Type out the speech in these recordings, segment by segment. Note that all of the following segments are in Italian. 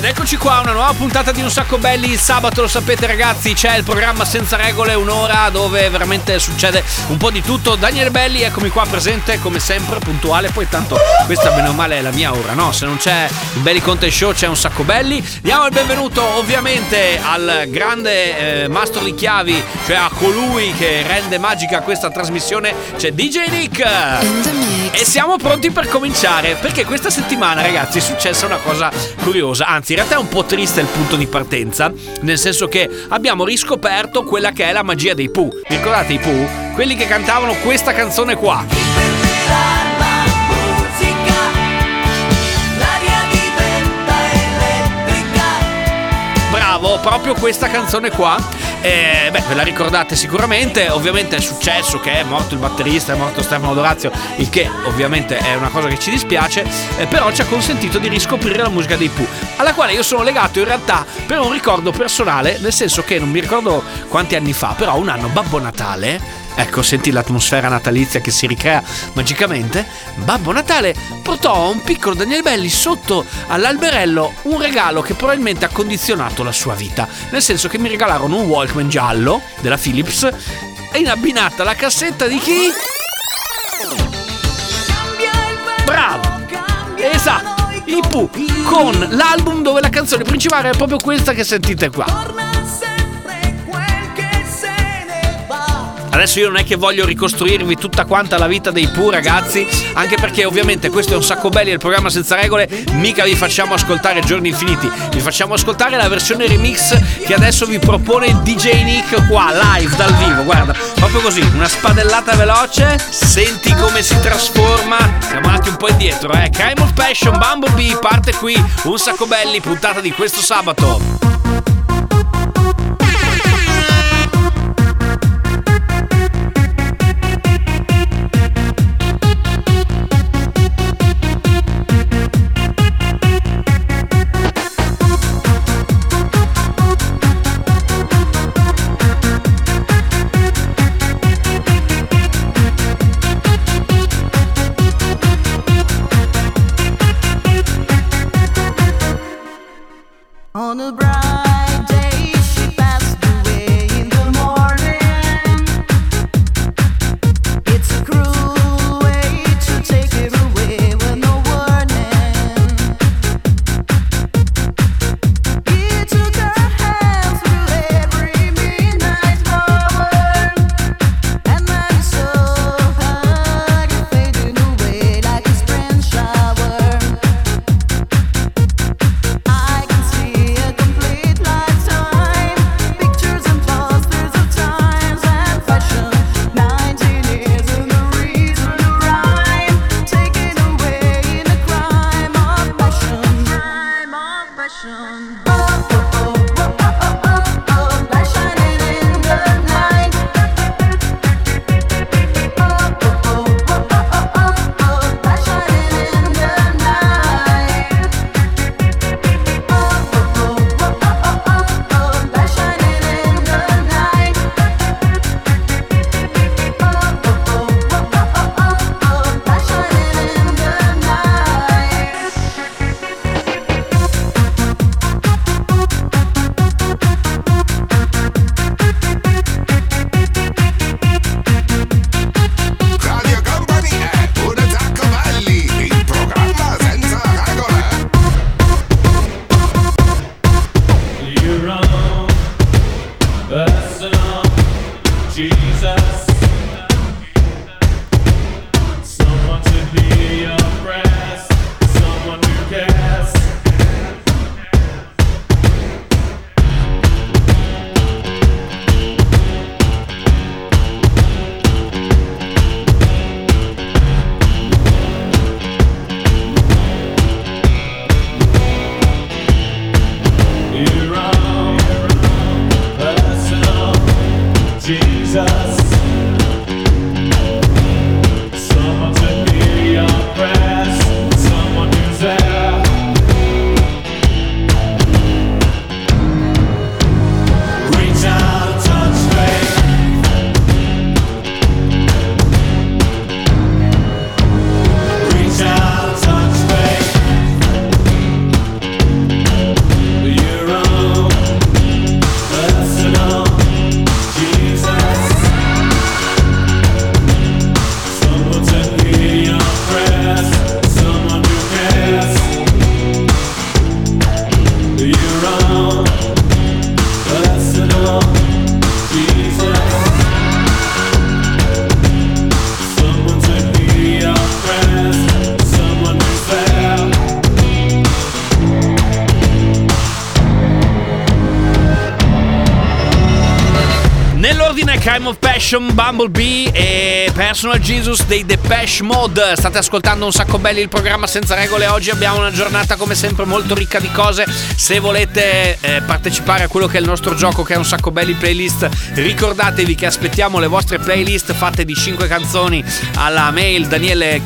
3, 2, 1 ed eccoci qua, una nuova puntata di Un Sacco Belli. Il sabato, lo sapete ragazzi, c'è il programma Senza Regole, un'ora dove veramente succede un po' di tutto. Daniele Belli, eccomi qua presente come sempre, puntuale. Poi tanto questa bene o male è la mia ora, no? Se non c'è il Belli Conte Show c'è Un Sacco Belli. Diamo il benvenuto ovviamente al grande eh, mastro di chiavi, cioè a colui che rende magica questa trasmissione, c'è DJ Nick. E siamo pronti per cominciare perché questa settimana ragazzi è successa una cosa curiosa, anzi in realtà è un po' triste il punto di partenza, nel senso che abbiamo riscoperto quella che è la magia dei Pooh. Ricordate i Pooh? Quelli che cantavano questa canzone qua. Proprio questa canzone qua. Eh, beh, ve la ricordate sicuramente. Ovviamente è successo che è morto il batterista, è morto Stefano Dorazio, il che ovviamente è una cosa che ci dispiace, eh, però ci ha consentito di riscoprire la musica dei Pooh, alla quale io sono legato in realtà per un ricordo personale, nel senso che non mi ricordo quanti anni fa, però un anno Babbo Natale Ecco, senti l'atmosfera natalizia che si ricrea magicamente. Babbo Natale portò a un piccolo Daniele Belli sotto all'alberello un regalo che probabilmente ha condizionato la sua vita. Nel senso che mi regalarono un Walkman giallo della Philips e in abbinata la cassetta di chi? Bravo! Esatto! I Pooh con l'album dove la canzone principale è proprio questa che sentite qua. Adesso io non è che voglio ricostruirvi tutta quanta la vita dei Pooh ragazzi, anche perché ovviamente questo è un sacco belli, è il programma senza regole, mica vi facciamo ascoltare giorni infiniti, vi facciamo ascoltare la versione remix che adesso vi propone DJ Nick qua, live, dal vivo, guarda, proprio così, una spadellata veloce, senti come si trasforma, siamo andati un po' indietro, eh, Crime of Passion, Bumblebee, parte qui, un sacco belli, puntata di questo sabato. Crime of Passion, Bumblebee. e Personal Jesus dei Depeche Mode. State ascoltando un sacco belli il programma senza regole. Oggi abbiamo una giornata come sempre molto ricca di cose. Se volete eh, partecipare a quello che è il nostro gioco, che è un sacco belli playlist, ricordatevi che aspettiamo le vostre playlist fatte di 5 canzoni alla mail daniele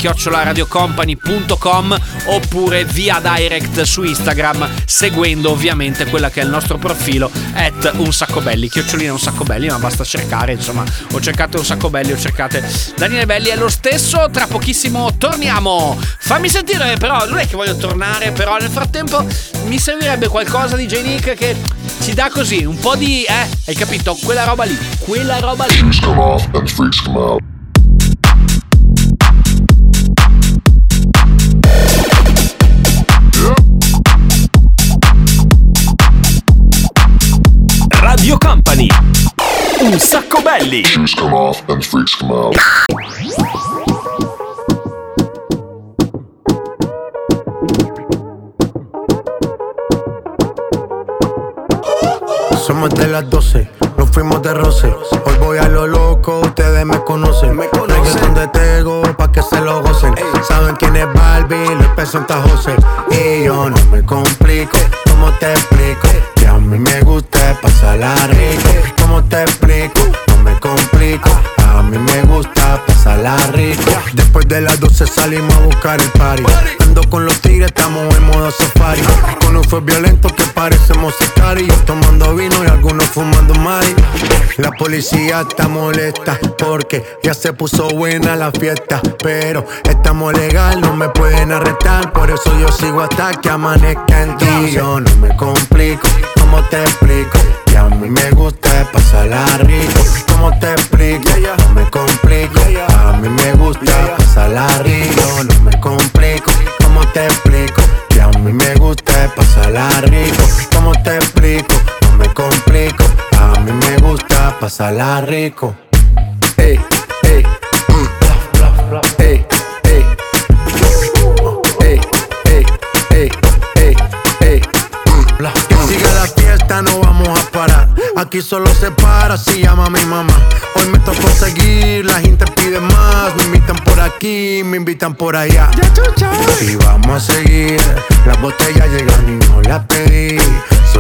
oppure via direct su Instagram seguendo ovviamente quella che è il nostro profilo at un sacco belli chiocciolina un sacco belli ma basta cercare insomma o cercate un sacco belli o cercate Daniele Belli è lo stesso tra pochissimo torniamo fammi sentire però non è che voglio tornare però nel frattempo mi servirebbe qualcosa di J-Nick che ci dà così un po' di eh hai capito quella roba lì quella roba lì Shoes come off and freaks come out. Radio Company. Un sacco belli. Shoes come off and freaks come out. Somos de las 12, nos fuimos de roce. Hoy voy a lo loco, ustedes me conocen. Me Reggaeton de Tego, pa' que se lo gocen. Saben quién es Barbie, les presenta José. Y yo no me complico, ¿cómo te explico? Mí me gusta pasarla rico. ¿Cómo te explico? No me complico. A mí me gusta pasarla rico. Después de las 12 salimos a buscar el party. Ando con los tigres, estamos en modo safari. Con un fue violento que parecemos sicarios. Tomando vino y algunos fumando mari. La policía está molesta porque ya se puso buena la fiesta. Pero estamos legal, no me pueden arrestar. Por eso yo sigo hasta que amanezca en ti. Yo no me complico, ¿cómo te explico? Que a mí me gusta pasarla rico. ¿Cómo te explico? Me complico. A mí me gusta pasarla rico. No me complico. ¿Cómo te explico? Que a mí me gusta pasarla rico. ¿Cómo te explico? No me complico. A mí me gusta pasarla rico. Aquí solo se para si llama mi mamá. Hoy me tocó seguir, la gente pide más. Me invitan por aquí, me invitan por allá. Y vamos a seguir. Las botellas llegan y no las pedí.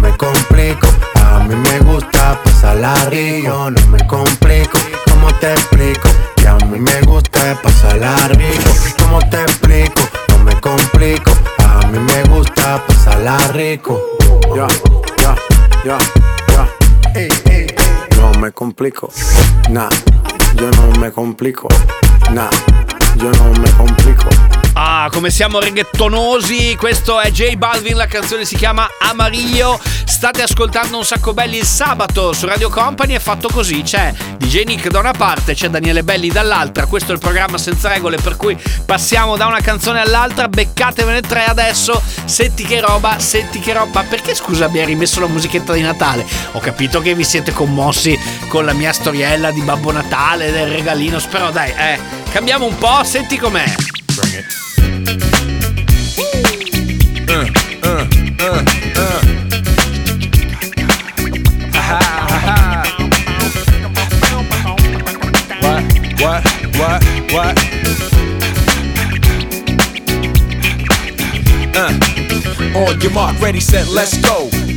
No me complico. A mí me gusta pasarla rico. No me complico. ¿Cómo te explico? Que a mí me gusta pasarla rico. ¿Cómo te explico? No me complico. A mí me gusta pasarla rico. Ya, ya, ya, ya. Ey, ey, ey. No me complico. Nah, yo no me complico. Nah, yo no me complico. Ah, come siamo reggaetonosi, questo è J Balvin, la canzone si chiama Amarillo. State ascoltando un sacco belli il sabato su Radio Company, è fatto così, c'è DJ Nick da una parte, c'è Daniele Belli dall'altra, questo è il programma senza regole per cui passiamo da una canzone all'altra, beccatevene tre adesso, senti che roba, senti che roba, perché scusa abbiamo rimesso la musichetta di Natale? Ho capito che vi siete commossi con la mia storiella di Babbo Natale, del regalino, però dai, eh, cambiamo un po', senti com'è. What? What? Uh. On your mark, ready, set, let's go.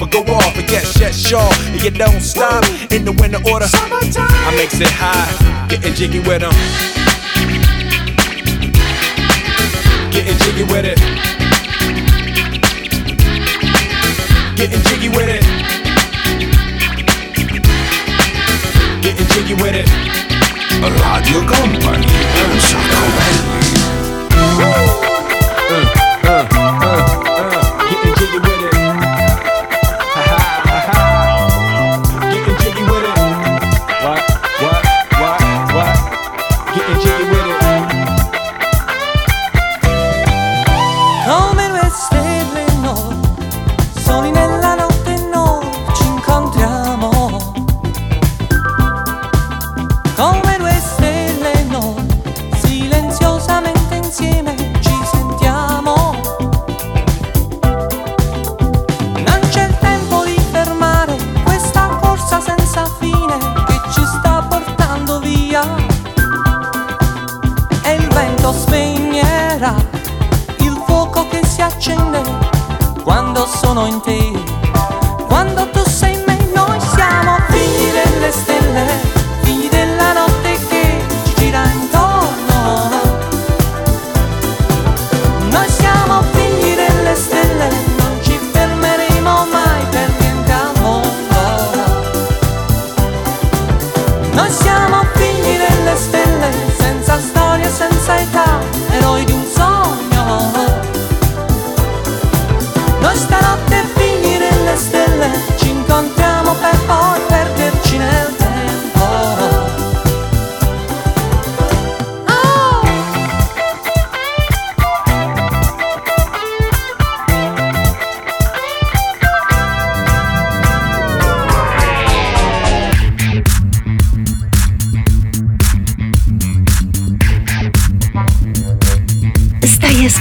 or go off, and yes, yes, sure. And you don't stop in the winter order. I makes it high, getting jiggy with them. Getting jiggy with it. Getting jiggy with it. Getting jiggy with it. Radio Company, un sacco belli. Getting jiggy with it.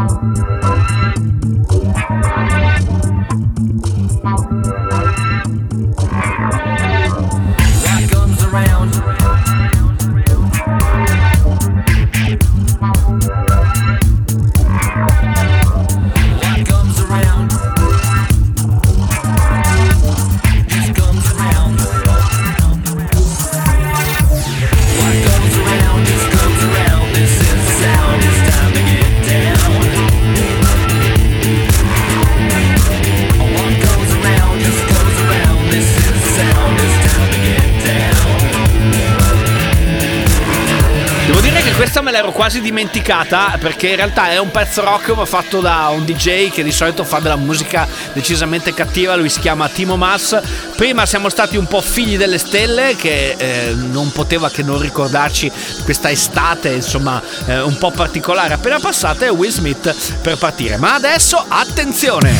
Devo quasi dimenticata perché in realtà è un pezzo rock ma fatto da un DJ che di solito fa della musica decisamente cattiva, lui si chiama Timo Mas. Prima siamo stati un po' figli delle stelle che eh, non poteva che non ricordarci questa estate insomma eh, un po' particolare appena passata e Will Smith per partire. Ma adesso attenzione!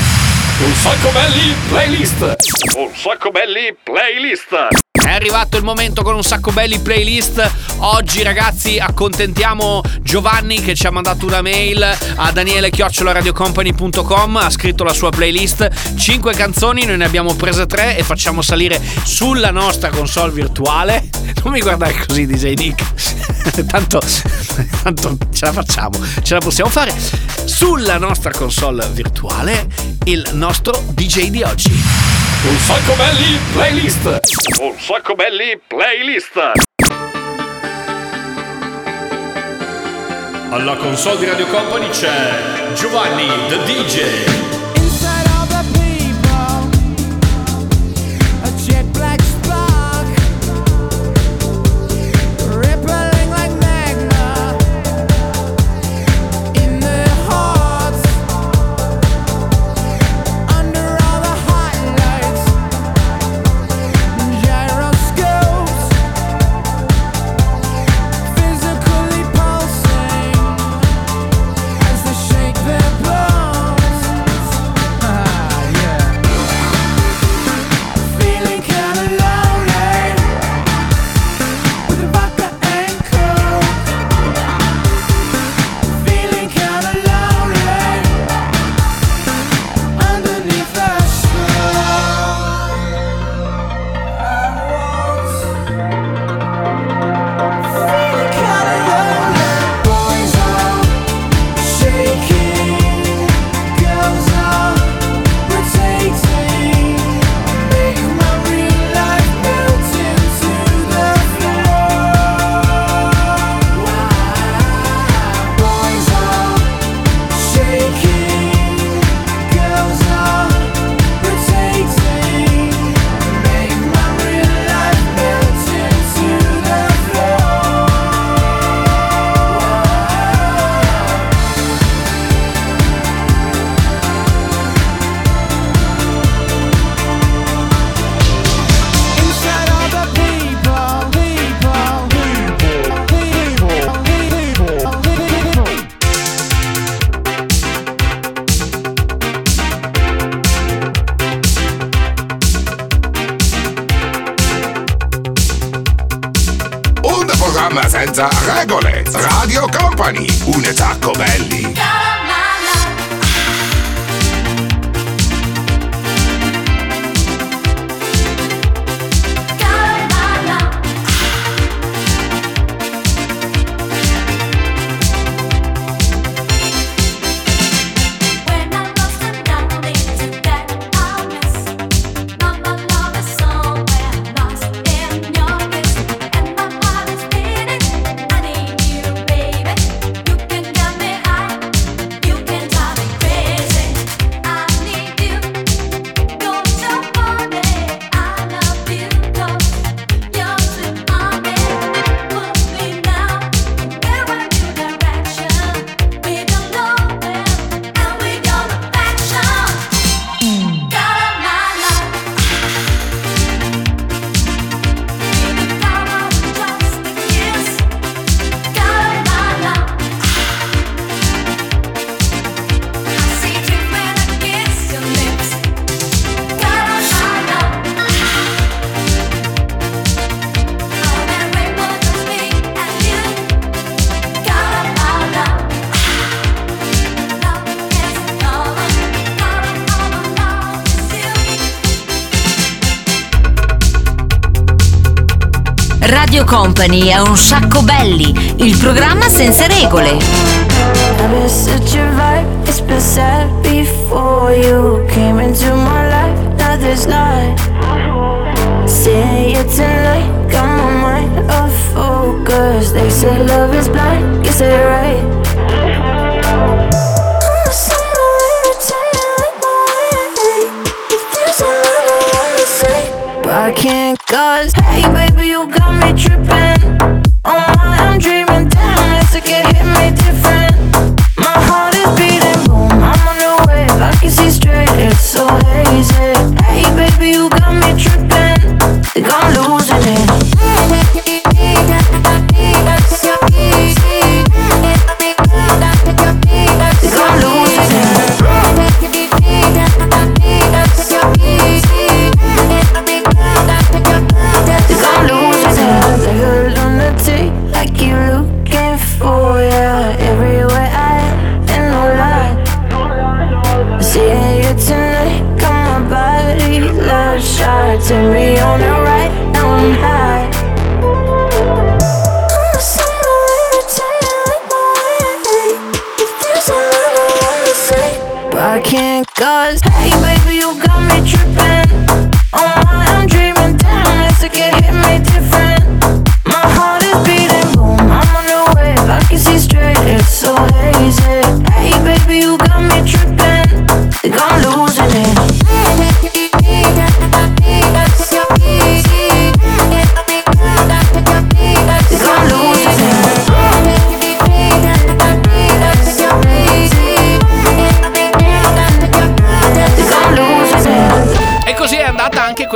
Un sacco belli playlist. Un sacco belli playlist. È arrivato il momento con un sacco belli playlist. Oggi ragazzi accontentiamo Giovanni che ci ha mandato una mail a daniele-radiocompany.com, ha scritto la sua playlist, 5 canzoni, noi ne abbiamo prese 3 e facciamo salire sulla nostra console virtuale. Non mi guardare così DJ Nick. tanto, tanto ce la facciamo, ce la possiamo fare. Sulla nostra console virtuale il nostro DJ di oggi. Un sacco belli playlist. Un sacco belli playlist. Alla console di Radio Company c'è Giovanni the DJ. Radio Company è un sacco belli, il programma senza regole. Seeing you tonight, got my mind off focus. They say love is blind, guess they're right. I can't cause Hey baby you got me tripping. Oh my I'm dreaming Damn like it hit me different. My heart is beating boom I'm on the wave. I can see straight It's so hazy. Hey baby you got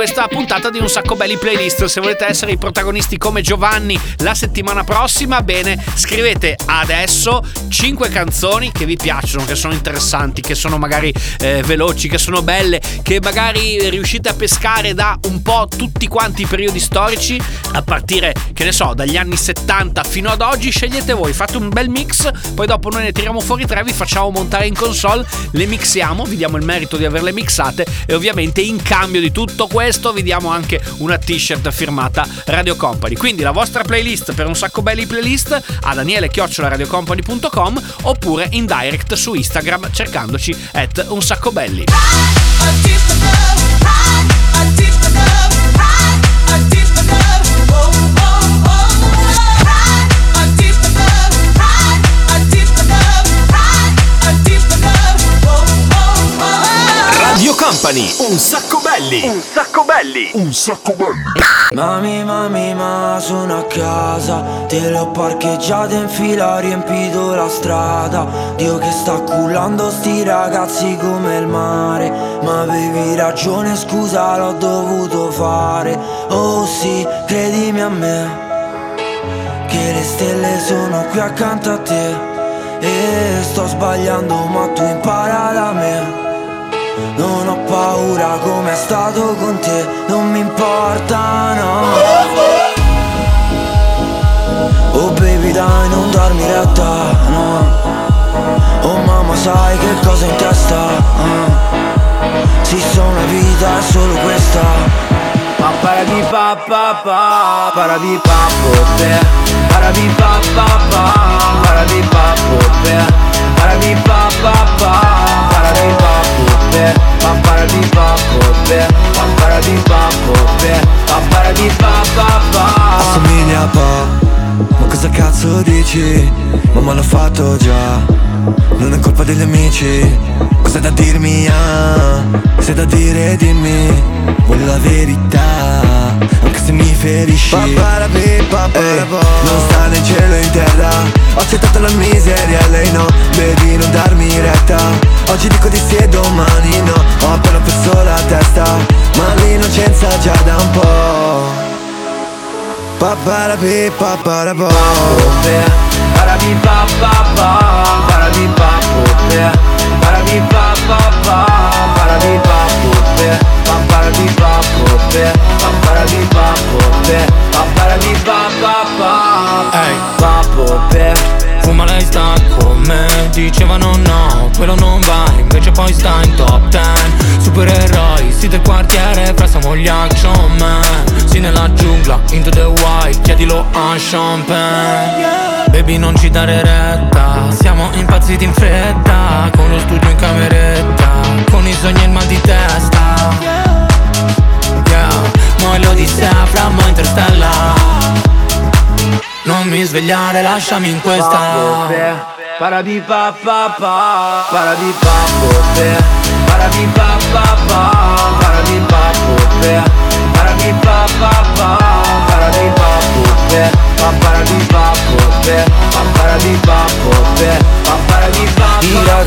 questa puntata di Un Sacco Belli Playlist. Se volete essere i protagonisti come Giovanni la settimana prossima, bene, scrivete adesso 5 canzoni che vi piacciono, che sono interessanti, che sono magari eh, veloci, che sono belle, che magari riuscite a pescare da un po' tutti quanti i periodi storici, a partire, che ne so, dagli anni 70 fino ad oggi. Scegliete voi, fate un bel mix, poi dopo noi ne tiriamo fuori tre, vi facciamo montare in console, le mixiamo, vi diamo il merito di averle mixate e ovviamente in cambio di tutto questo vi diamo anche una t-shirt firmata Radio Company. Quindi la vostra playlist per un sacco belli playlist a daniele-radiocompany.com oppure in direct su Instagram cercandoci at un sacco belli. Radio Company, un sacco belli. Un sacco belli. Un sacco belli. Mami, mami, ma sono a casa. Te l'ho parcheggiata in fila, ho riempito la strada. Dio che sta cullando sti ragazzi come il mare. Ma avevi ragione, scusa, l'ho dovuto fare. Oh sì, credimi a me Che le stelle sono qui accanto a te. E sto sbagliando, ma tu impara da me non ho paura come è stato con te, non mi importa no. Oh baby dai non darmi retta, no. Oh mamma sai che cosa in testa, ah. Sì sono una vita è solo questa. Ma parabi pa pa pa, parabi pa po pe. Parabi pa pa pa, parabi pa po pe. Parabi pa pa pa, parabi pa po pe Pa parabi pa po pe, pa parabi pa po pe Pa parabi pa pa pa Assomiglia a po' Ma cosa cazzo dici? Mamma l'ho fatto già Non è colpa degli amici Cosa da dirmi? Ah Se da dire dimmi Voglio la verità? Anche se mi ferisci. Ehi, Non sta né cielo in terra. Ho accettato la miseria lei no. Baby non darmi retta. Oggi dico di sì e domani no. Ho appena perso la testa Ma l'innocenza già da un po' Paparapi, paparapo Parabi pa Sì nella giungla, into the white Chiedilo a champagne Baby non ci dare retta Siamo impazziti in fretta Con lo studio in cameretta Con i sogni e il mal di testa. Yeah, mo' l'odissea fra mo' interstellar. Non mi svegliare, lasciami in questa. Parabi pa pa pa, pa. Po pe Parabi pa pa. Pa, parabi pa pa pa. Pa, parabi pa Pa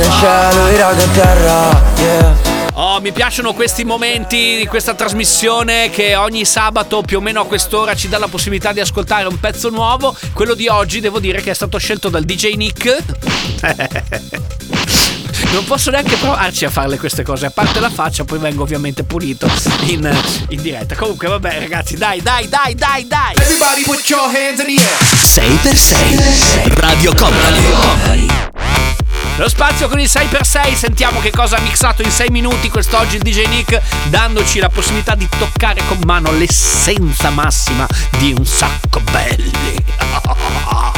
in cielo, in terra, yeah Oh, mi piacciono questi momenti di questa trasmissione che ogni sabato più o meno a quest'ora ci dà la possibilità di ascoltare un pezzo nuovo. Quello di oggi devo dire che è stato scelto dal DJ Nick. Non posso neanche provarci a farle queste cose, a parte la faccia, poi vengo ovviamente pulito in, in diretta. Comunque, vabbè, ragazzi, dai, dai, dai, dai, dai. Everybody put your hands in the air. 6x6 Radio Company Lo spazio con il 6x6, sentiamo che cosa ha mixato in 6 minuti quest'oggi il DJ Nick, dandoci la possibilità di toccare con mano l'essenza massima di un sacco belli.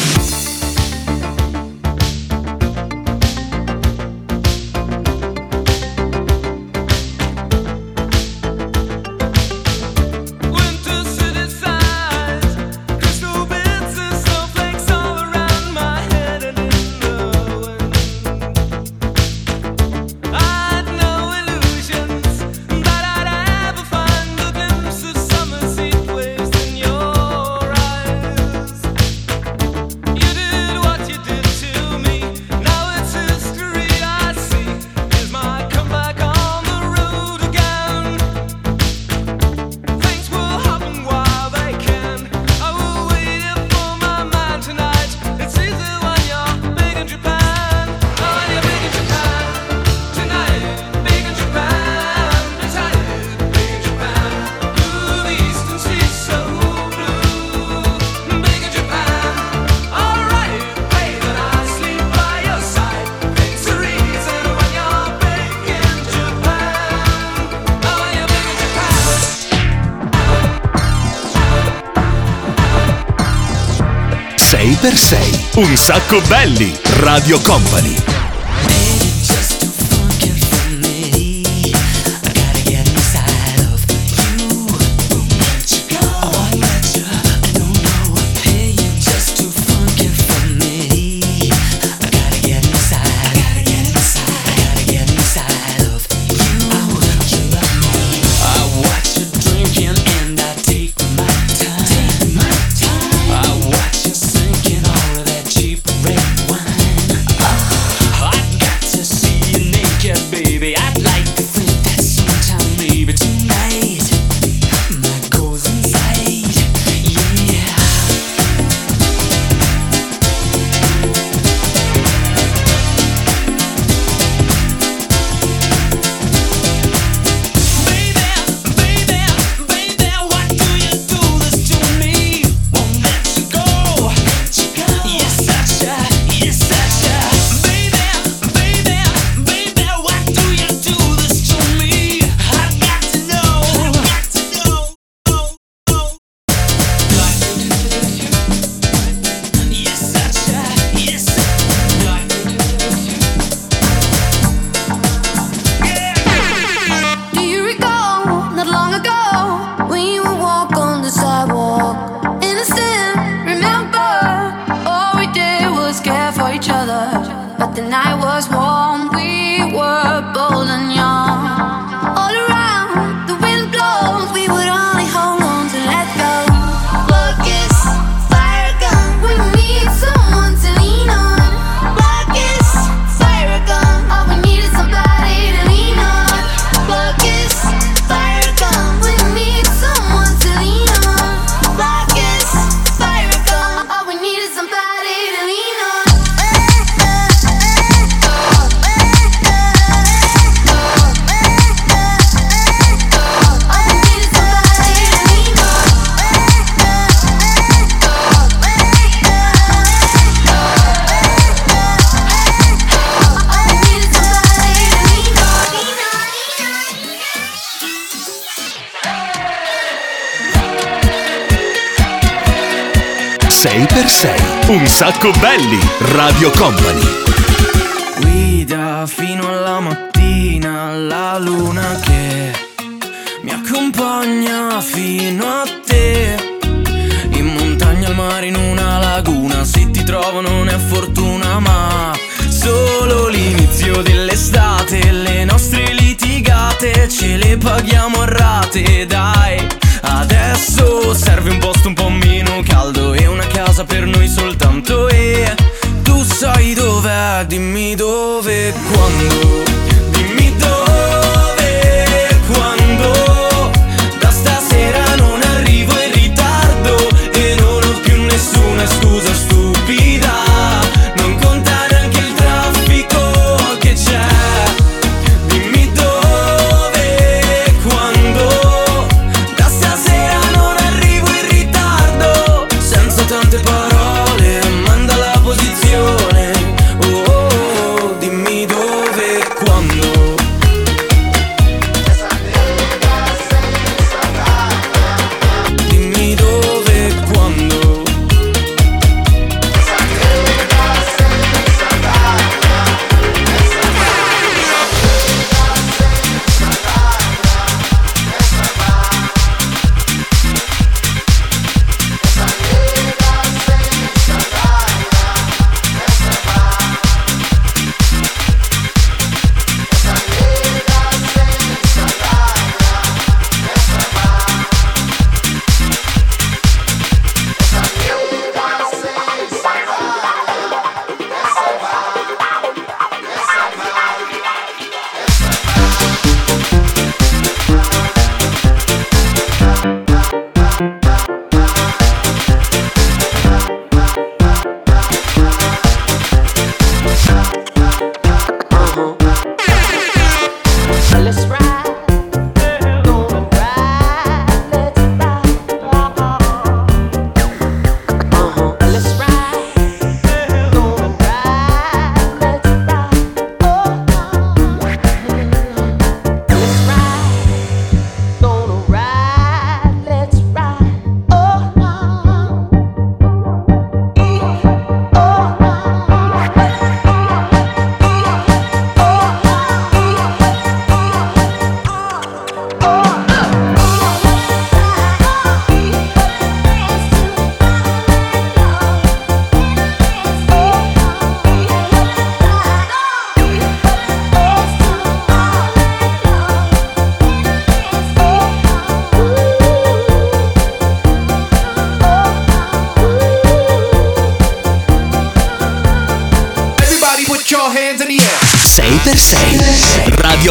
6x6. Un sacco belli, Radio Company. Sei un sacco belli, Radio Company. Guida fino alla mattina la luna che mi accompagna fino a te. In montagna, al mare, in una laguna, se ti trovo non è fortuna, ma solo l'inizio dell'estate, le nostre litigate ce le paghiamo a rate, dai Adesso serve un posto un po' meno caldo e una casa per noi soltanto. E tu sai dov'è, dimmi dove, quando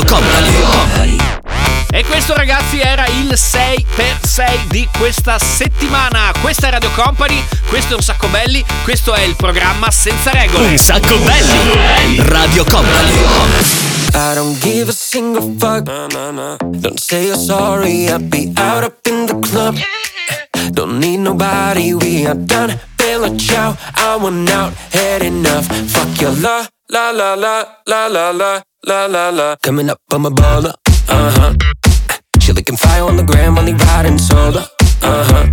Radio Company. E questo ragazzi era il 6x6 di questa settimana. Questa è Radio Company, questo è un sacco belli, questo è il programma senza regole. Un sacco belli. Radio Company. I don't give a single fuck. Don't say you're sorry. I'll be out up in the club. Don't need nobody. We are done. Bella ciao. I want out. Had enough. Fuck your la la la la la la la la la la. Coming up, I'm a baller. Uh huh. She looking fire on the gram, only riding solo. Uh huh.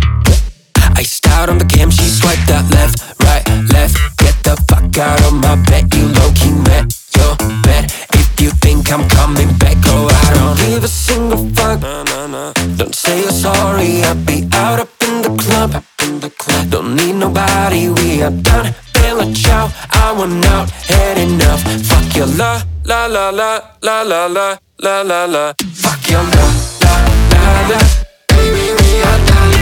Iced out on the cam, she swiped that left, right, left. Get the fuck out of my bed, you low key met your bed. If you think I'm coming back, oh I don't give a single fuck. Don't say you're sorry, I'll be out up in the club in the club. Don't need nobody, we are done. Bella ciao, I want out, had enough. Fuck your la, la la la, la la la, la la la. Fuck your la, la la la. Baby, we are done.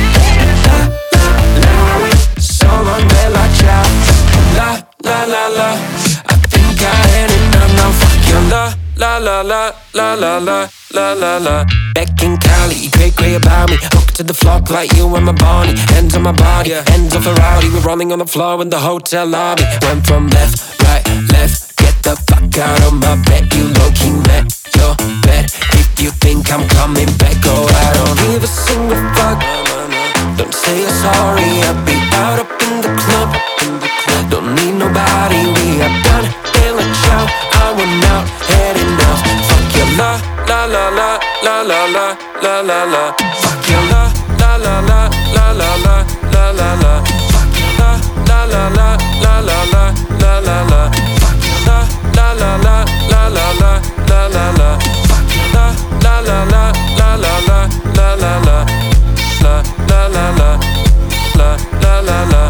La la la, We so long, Bella ciao. La la la la, I think I had enough. Now fuck your la, la la la, la la la, la la la. Back in Cali, great grey about me. Hooked to the flock like you and my Bonnie. Hands on my body, hands a rowdy. We're rolling on the floor in the hotel lobby. Went from left, right, left. Get the fuck out of my bed. You low key met your bed. If you think I'm coming back, go I don't give a single fuck. Don't say you're sorry. I'll be out up in the club. Don't need nobody. We are done. I want out. Had enough. Fuck your la la la la la la la la la la. Fuck your la la la la la la la la la la. Fuck your la la la la la la la la la la. Fuck your la la la la la la la la la la. Fuck your la la la la la la la la la la. La la la la la la la la la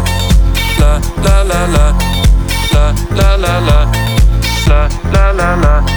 la la la la la la la la la la la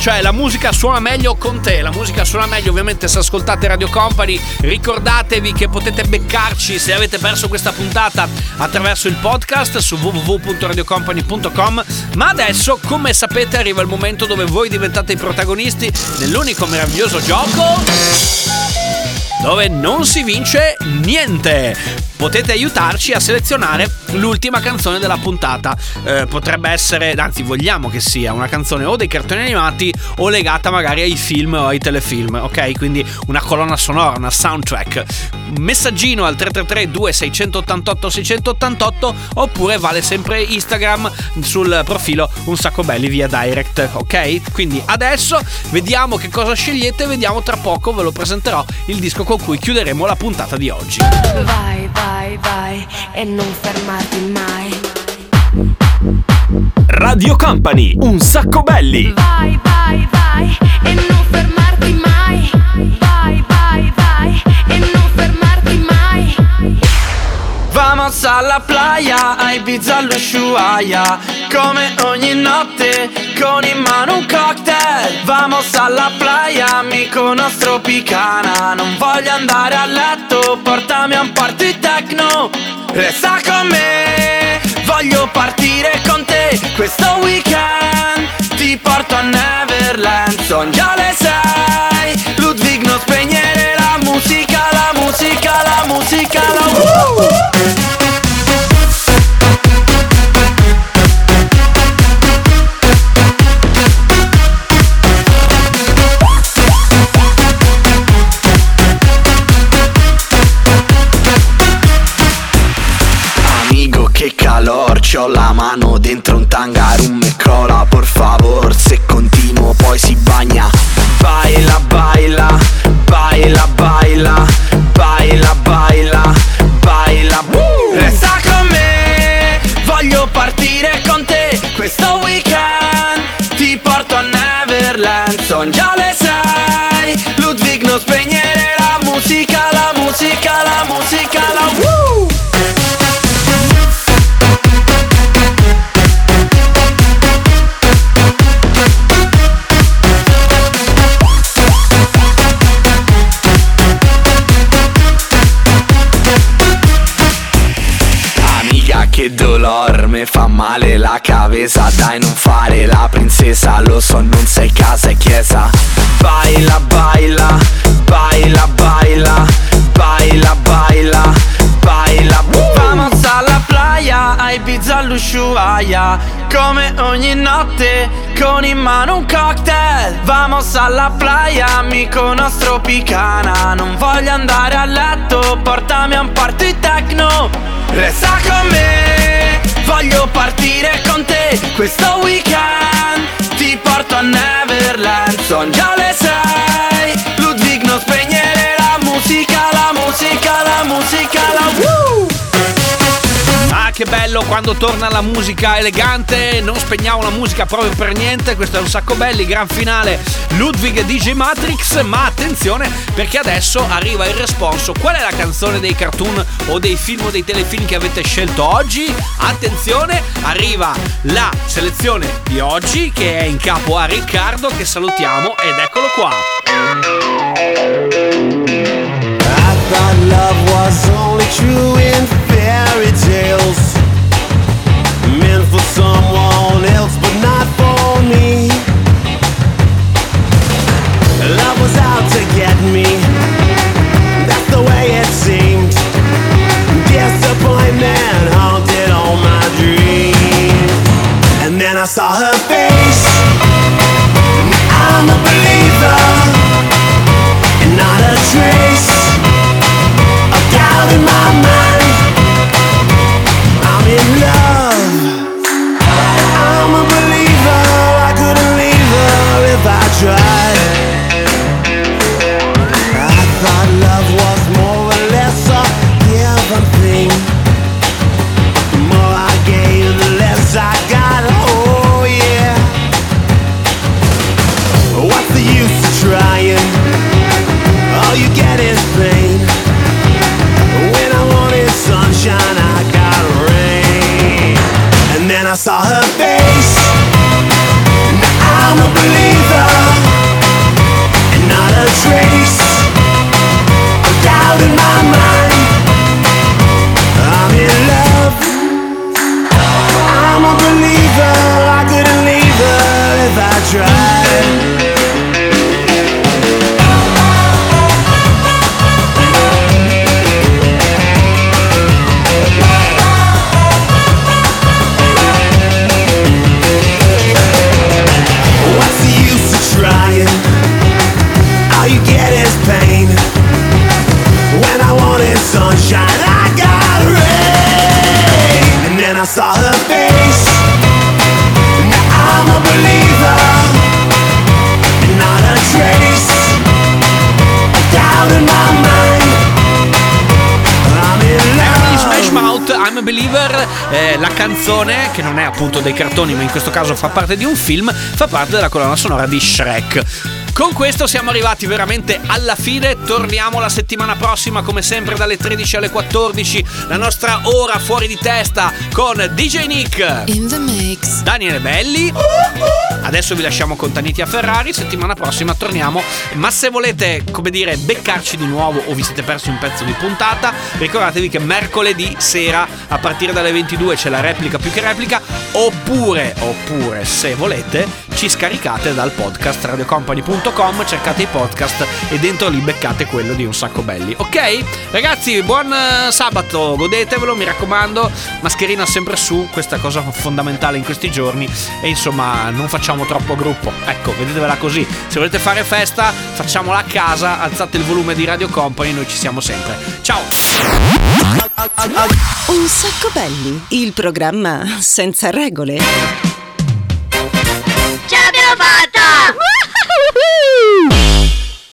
Cioè la musica suona meglio con te, la musica suona meglio ovviamente se ascoltate Radio Company, ricordatevi che potete beccarci se avete perso questa puntata attraverso il podcast su www.radiocompany.com, ma adesso come sapete arriva il momento dove voi diventate i protagonisti nell'unico meraviglioso gioco dove non si vince niente. Potete aiutarci a selezionare l'ultima canzone della puntata. Eh, potrebbe essere, anzi vogliamo che sia una canzone o dei cartoni animati o legata magari ai film o ai telefilm, ok? Quindi una colonna sonora, una soundtrack. Messaggino al 333 2688 688 oppure vale sempre Instagram sul profilo Un Sacco Belli via direct, ok? Quindi adesso vediamo che cosa scegliete, vediamo tra poco ve lo presenterò il disco con cui chiuderemo la puntata di oggi. Vai, vai, vai e non fermarti mai. Radio Company. Un sacco belli. Vai, vai, vai e non fermarti mai. Vai, vai, vai e non fermarti mai. Vamos a la playa, a Ibiza, lo Ushuaia come ogni notte, con in mano un cocktail. Vamos alla playa, amico nostro picana. Non voglio andare a letto, portami a un party techno. Resta con me, voglio partire con te questo weekend. Ti porto a Neverland, son le sei. Ludwig non spegnere la musica, la musica, la musica, la uh! Ibiza all'Ushuaia Come ogni notte Con in mano un cocktail. Vamos alla playa Amico nostro picana. Non voglio andare a letto Portami a un party techno. Resta con me Voglio partire con te Questo weekend. Ti porto a Neverland Son già le sei. Ludwig non spegnere la musica La musica, la musica, la woo che bello quando torna la musica elegante. Non spegniamo la musica proprio per niente. Questo è un sacco belli. Gran finale Ludwig DJ Matrix. Ma attenzione perché adesso arriva il responso. Qual è la canzone dei cartoon o dei film o dei telefilm che avete scelto oggi? Attenzione, arriva la selezione di oggi che è in capo a Riccardo che salutiamo ed eccolo qua. I thought love was only true in I saw her face. I'm a believer. Saw her face. Now I'm a believer. Not a trace of doubt in my mind. Smash Mouth, I'm a Believer, eh, la canzone che non è appunto dei cartoni ma in questo caso fa parte di un film, fa parte della colonna sonora di Shrek. Con questo siamo arrivati veramente alla fine. Torniamo la settimana prossima, come sempre, dalle 13 alle 14. La nostra ora fuori di testa con DJ Nick. In the mix. Daniele Belli. Adesso vi lasciamo con Tanitia Ferrari. Settimana prossima torniamo. Ma se volete, come dire, beccarci di nuovo o vi siete persi un pezzo di puntata, ricordatevi che mercoledì sera a partire dalle 22 c'è la replica più che replica. Oppure, oppure, se volete, ci scaricate dal podcast radiocompany.com, cercate i podcast e dentro lì beccate quello di un sacco belli. Ok? Ragazzi, buon eh, sabato, godetevelo, mi raccomando. Mascherina sempre su, questa cosa fondamentale in questi giorni. E insomma, non facciamo troppo gruppo. Ecco, vedetevela così. Se volete fare festa, facciamola a casa, alzate il volume di Radio Company, noi ci siamo sempre. Ciao! Un sacco belli, il programma senza regole.